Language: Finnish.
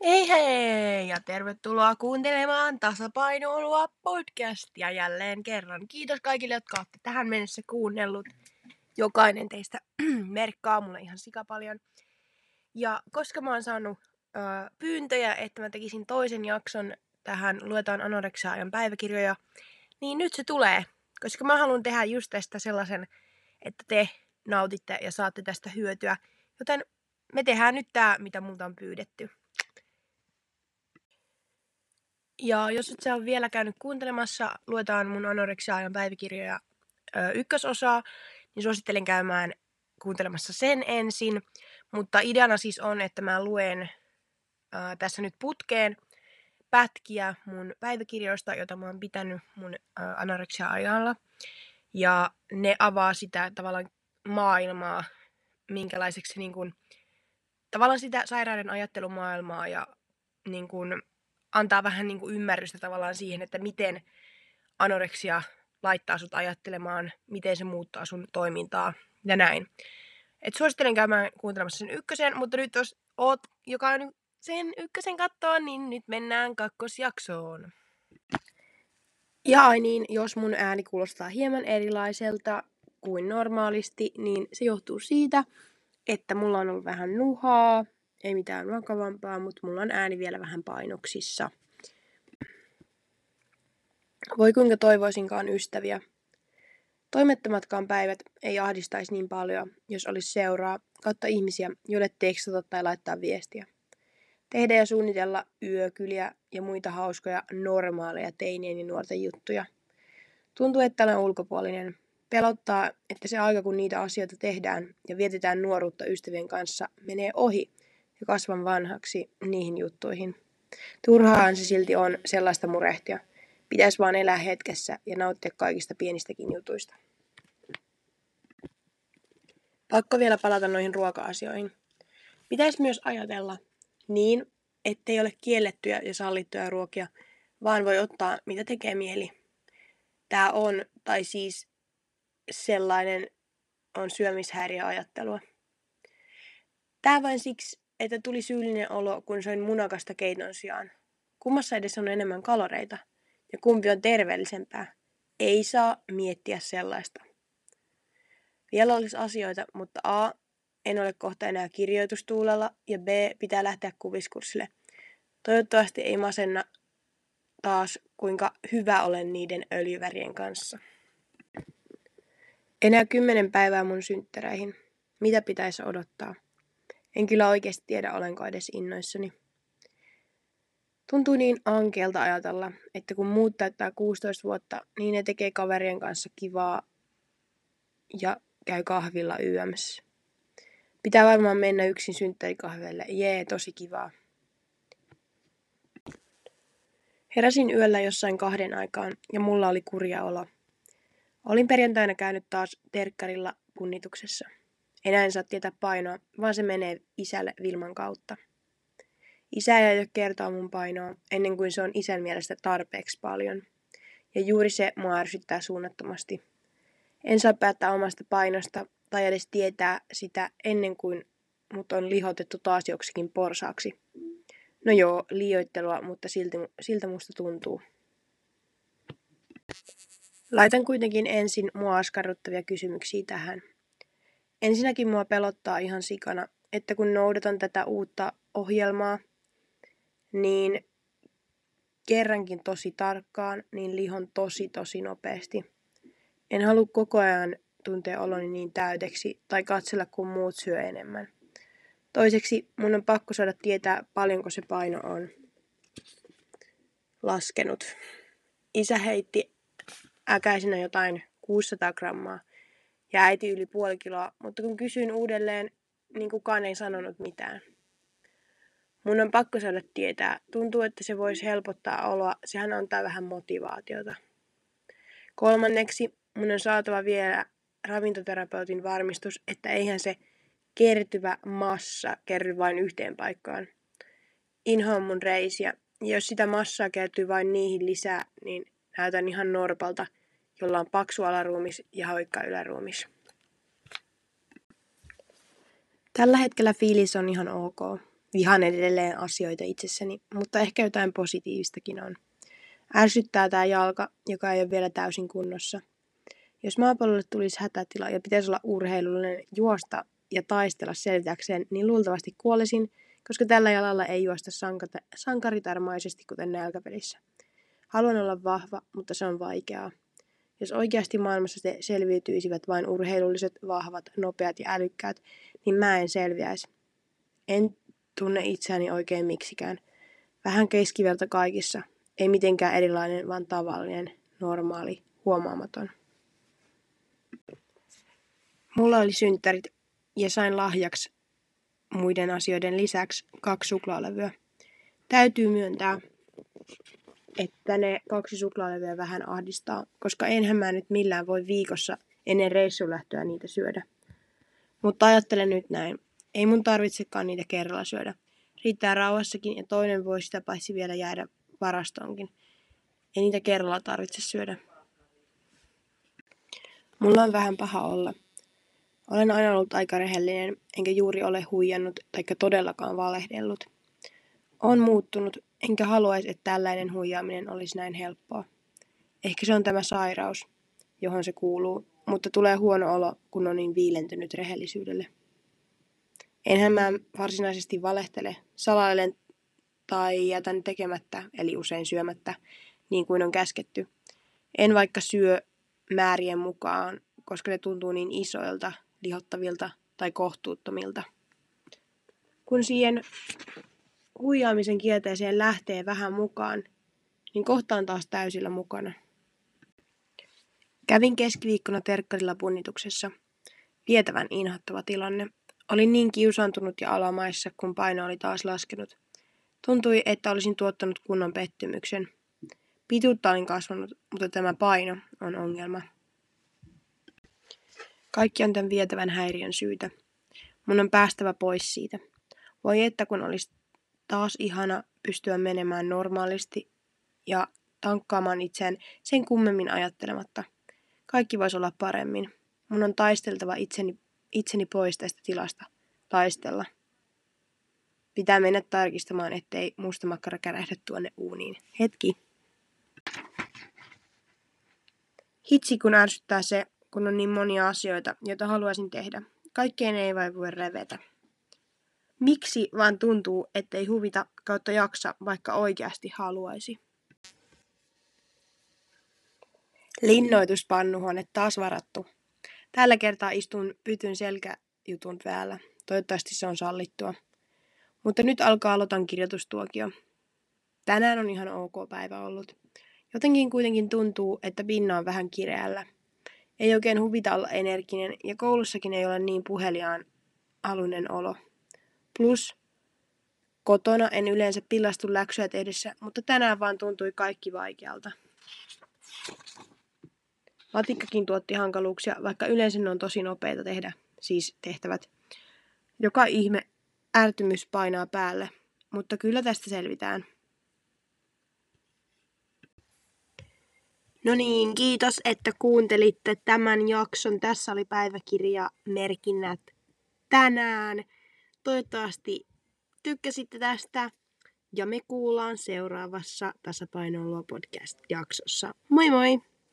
Ei hei ja tervetuloa kuuntelemaan Tasapainoilua podcastia jälleen kerran. Kiitos kaikille, jotka olette tähän mennessä kuunnellut. Jokainen teistä merkkaa mulle ihan sika paljon. Ja koska mä oon saanut ö, pyyntöjä, että mä tekisin toisen jakson tähän Luetaan anoreksia-ajan päiväkirjoja, niin nyt se tulee. Koska mä haluan tehdä just tästä sellaisen, että te nautitte ja saatte tästä hyötyä. Joten me tehdään nyt tää, mitä multa on pyydetty. Ja jos et sä ole vielä käynyt kuuntelemassa, luetaan mun anoreksia-ajan päiväkirjoja ö, ykkösosaa, niin suosittelen käymään kuuntelemassa sen ensin. Mutta ideana siis on, että mä luen ö, tässä nyt putkeen pätkiä mun päiväkirjoista, joita mä oon pitänyt mun ö, anoreksia-ajalla. Ja ne avaa sitä tavallaan maailmaa, minkälaiseksi niin kun, tavallaan sitä sairauden ajattelumaailmaa ja niin kun, antaa vähän niin kuin ymmärrystä tavallaan siihen, että miten anoreksia laittaa sut ajattelemaan, miten se muuttaa sun toimintaa ja näin. Et suosittelen käymään kuuntelemassa sen ykkösen, mutta nyt jos oot, joka on sen ykkösen kattoa, niin nyt mennään kakkosjaksoon. Ja niin, jos mun ääni kuulostaa hieman erilaiselta kuin normaalisti, niin se johtuu siitä, että mulla on ollut vähän nuhaa, ei mitään vakavampaa, mutta mulla on ääni vielä vähän painoksissa. Voi kuinka toivoisinkaan ystäviä. Toimettomatkaan päivät ei ahdistaisi niin paljon, jos olisi seuraa kautta ihmisiä, joille tekstata tai laittaa viestiä. Tehdä ja suunnitella yökyliä ja muita hauskoja normaaleja teinien ja nuorten juttuja. Tuntuu, että olen ulkopuolinen. Pelottaa, että se aika kun niitä asioita tehdään ja vietetään nuoruutta ystävien kanssa menee ohi ja kasvan vanhaksi niihin juttuihin. Turhaan se silti on sellaista murehtia. Pitäisi vaan elää hetkessä ja nauttia kaikista pienistäkin jutuista. Pakko vielä palata noihin ruoka-asioihin. Pitäisi myös ajatella niin, ettei ole kiellettyjä ja sallittuja ruokia, vaan voi ottaa mitä tekee mieli. Tämä on, tai siis sellainen on syömishäiriöajattelua. Tämä vain siksi, että tuli syyllinen olo, kun söin munakasta keiton sijaan. Kummassa edes on enemmän kaloreita? Ja kumpi on terveellisempää? Ei saa miettiä sellaista. Vielä olisi asioita, mutta A. En ole kohta enää kirjoitustuulella ja B. Pitää lähteä kuviskurssille. Toivottavasti ei masenna taas, kuinka hyvä olen niiden öljyvärien kanssa. Enää kymmenen päivää mun synttäreihin. Mitä pitäisi odottaa? En kyllä oikeasti tiedä, olenko edes innoissani. Tuntuu niin ankeelta ajatella, että kun muut täyttää 16 vuotta, niin ne tekee kaverien kanssa kivaa ja käy kahvilla YMS. Pitää varmaan mennä yksin synttärikahvelle. Jee, tosi kivaa. Heräsin yöllä jossain kahden aikaan ja mulla oli kurja olo. Olin perjantaina käynyt taas terkkarilla punnituksessa. Enää en saa tietää painoa, vaan se menee isälle Vilman kautta. Isä ei aio kertoa mun painoa ennen kuin se on isän mielestä tarpeeksi paljon. Ja juuri se mua ärsyttää suunnattomasti. En saa päättää omasta painosta tai edes tietää sitä ennen kuin mut on lihotettu taas joksikin porsaaksi. No joo, liioittelua, mutta silti, siltä musta tuntuu. Laitan kuitenkin ensin mua askarruttavia kysymyksiä tähän. Ensinnäkin mua pelottaa ihan sikana, että kun noudatan tätä uutta ohjelmaa, niin kerrankin tosi tarkkaan, niin lihon tosi tosi nopeasti. En halua koko ajan tuntea oloni niin täydeksi tai katsella, kun muut syö enemmän. Toiseksi mun on pakko saada tietää, paljonko se paino on laskenut. Isä heitti äkäisenä jotain 600 grammaa ja äiti yli puoli kiloa, mutta kun kysyin uudelleen, niin kukaan ei sanonut mitään. Mun on pakko saada tietää. Tuntuu, että se voisi helpottaa oloa. Sehän antaa vähän motivaatiota. Kolmanneksi, mun on saatava vielä ravintoterapeutin varmistus, että eihän se kertyvä massa kerry vain yhteen paikkaan. Inhoan mun reisiä. Jos sitä massaa kertyy vain niihin lisää, niin näytän ihan norpalta – jolla on paksu alaruumis ja hoikka yläruumis. Tällä hetkellä fiilis on ihan ok. vihan edelleen asioita itsessäni, mutta ehkä jotain positiivistakin on. Ärsyttää tämä jalka, joka ei ole vielä täysin kunnossa. Jos maapallolle tulisi hätätila ja pitäisi olla urheilullinen juosta ja taistella selvitäkseen, niin luultavasti kuolisin, koska tällä jalalla ei juosta sankata- sankaritarmaisesti kuten nälkäpelissä. Haluan olla vahva, mutta se on vaikeaa. Jos oikeasti maailmassa se selviytyisivät vain urheilulliset, vahvat, nopeat ja älykkäät, niin mä en selviäisi. En tunne itseäni oikein miksikään. Vähän keskiverta kaikissa. Ei mitenkään erilainen, vaan tavallinen, normaali, huomaamaton. Mulla oli synttärit ja sain lahjaksi muiden asioiden lisäksi kaksi suklaalevyä. Täytyy myöntää, että ne kaksi suklaalevyä vähän ahdistaa, koska enhän mä nyt millään voi viikossa ennen reissulähtöä niitä syödä. Mutta ajattelen nyt näin. Ei mun tarvitsekaan niitä kerralla syödä. Riittää rauhassakin ja toinen voi sitä paitsi vielä jäädä varastoonkin. Ei niitä kerralla tarvitse syödä. Mulla on vähän paha olla. Olen aina ollut aika rehellinen, enkä juuri ole huijannut taikka todellakaan valehdellut. On muuttunut, enkä haluaisi, että tällainen huijaaminen olisi näin helppoa. Ehkä se on tämä sairaus, johon se kuuluu, mutta tulee huono olo, kun on niin viilentynyt rehellisyydelle. Enhän mä varsinaisesti valehtele, salailen tai jätän tekemättä, eli usein syömättä, niin kuin on käsketty. En vaikka syö määrien mukaan, koska ne tuntuu niin isoilta, lihottavilta tai kohtuuttomilta. Kun siihen huijaamisen kierteeseen lähtee vähän mukaan, niin kohtaan taas täysillä mukana. Kävin keskiviikkona terkkarilla punnituksessa. Vietävän inhottava tilanne. Olin niin kiusaantunut ja alamaissa, kun paino oli taas laskenut. Tuntui, että olisin tuottanut kunnon pettymyksen. Pituutta olin kasvanut, mutta tämä paino on ongelma. Kaikki on tämän vietävän häiriön syytä. Mun on päästävä pois siitä. Voi että kun olisi taas ihana pystyä menemään normaalisti ja tankkaamaan itseään sen kummemmin ajattelematta. Kaikki voisi olla paremmin. Mun on taisteltava itseni, itseni pois tästä tilasta. Taistella. Pitää mennä tarkistamaan, ettei musta makkara kärähdä tuonne uuniin. Hetki. Hitsi kun ärsyttää se, kun on niin monia asioita, joita haluaisin tehdä. Kaikkeen ei vain voi revetä. Miksi vaan tuntuu, ettei huvita kautta jaksa, vaikka oikeasti haluaisi? Linnoituspannuhuone taas varattu. Tällä kertaa istun pytyn selkäjutun päällä. Toivottavasti se on sallittua. Mutta nyt alkaa aloitan kirjoitustuokio. Tänään on ihan ok päivä ollut. Jotenkin kuitenkin tuntuu, että pinna on vähän kireällä. Ei oikein huvita olla energinen ja koulussakin ei ole niin puheliaan alunen olo. Plus kotona en yleensä pillastu läksyä edessä, mutta tänään vaan tuntui kaikki vaikealta. Matikkakin tuotti hankaluuksia, vaikka yleensä ne on tosi nopeita tehdä, siis tehtävät. Joka ihme ärtymys painaa päälle, mutta kyllä tästä selvitään. No niin, kiitos, että kuuntelitte tämän jakson. Tässä oli päiväkirja merkinnät tänään. Toivottavasti tykkäsitte tästä ja me kuullaan seuraavassa Tasapainoilua podcast-jaksossa. Moi moi!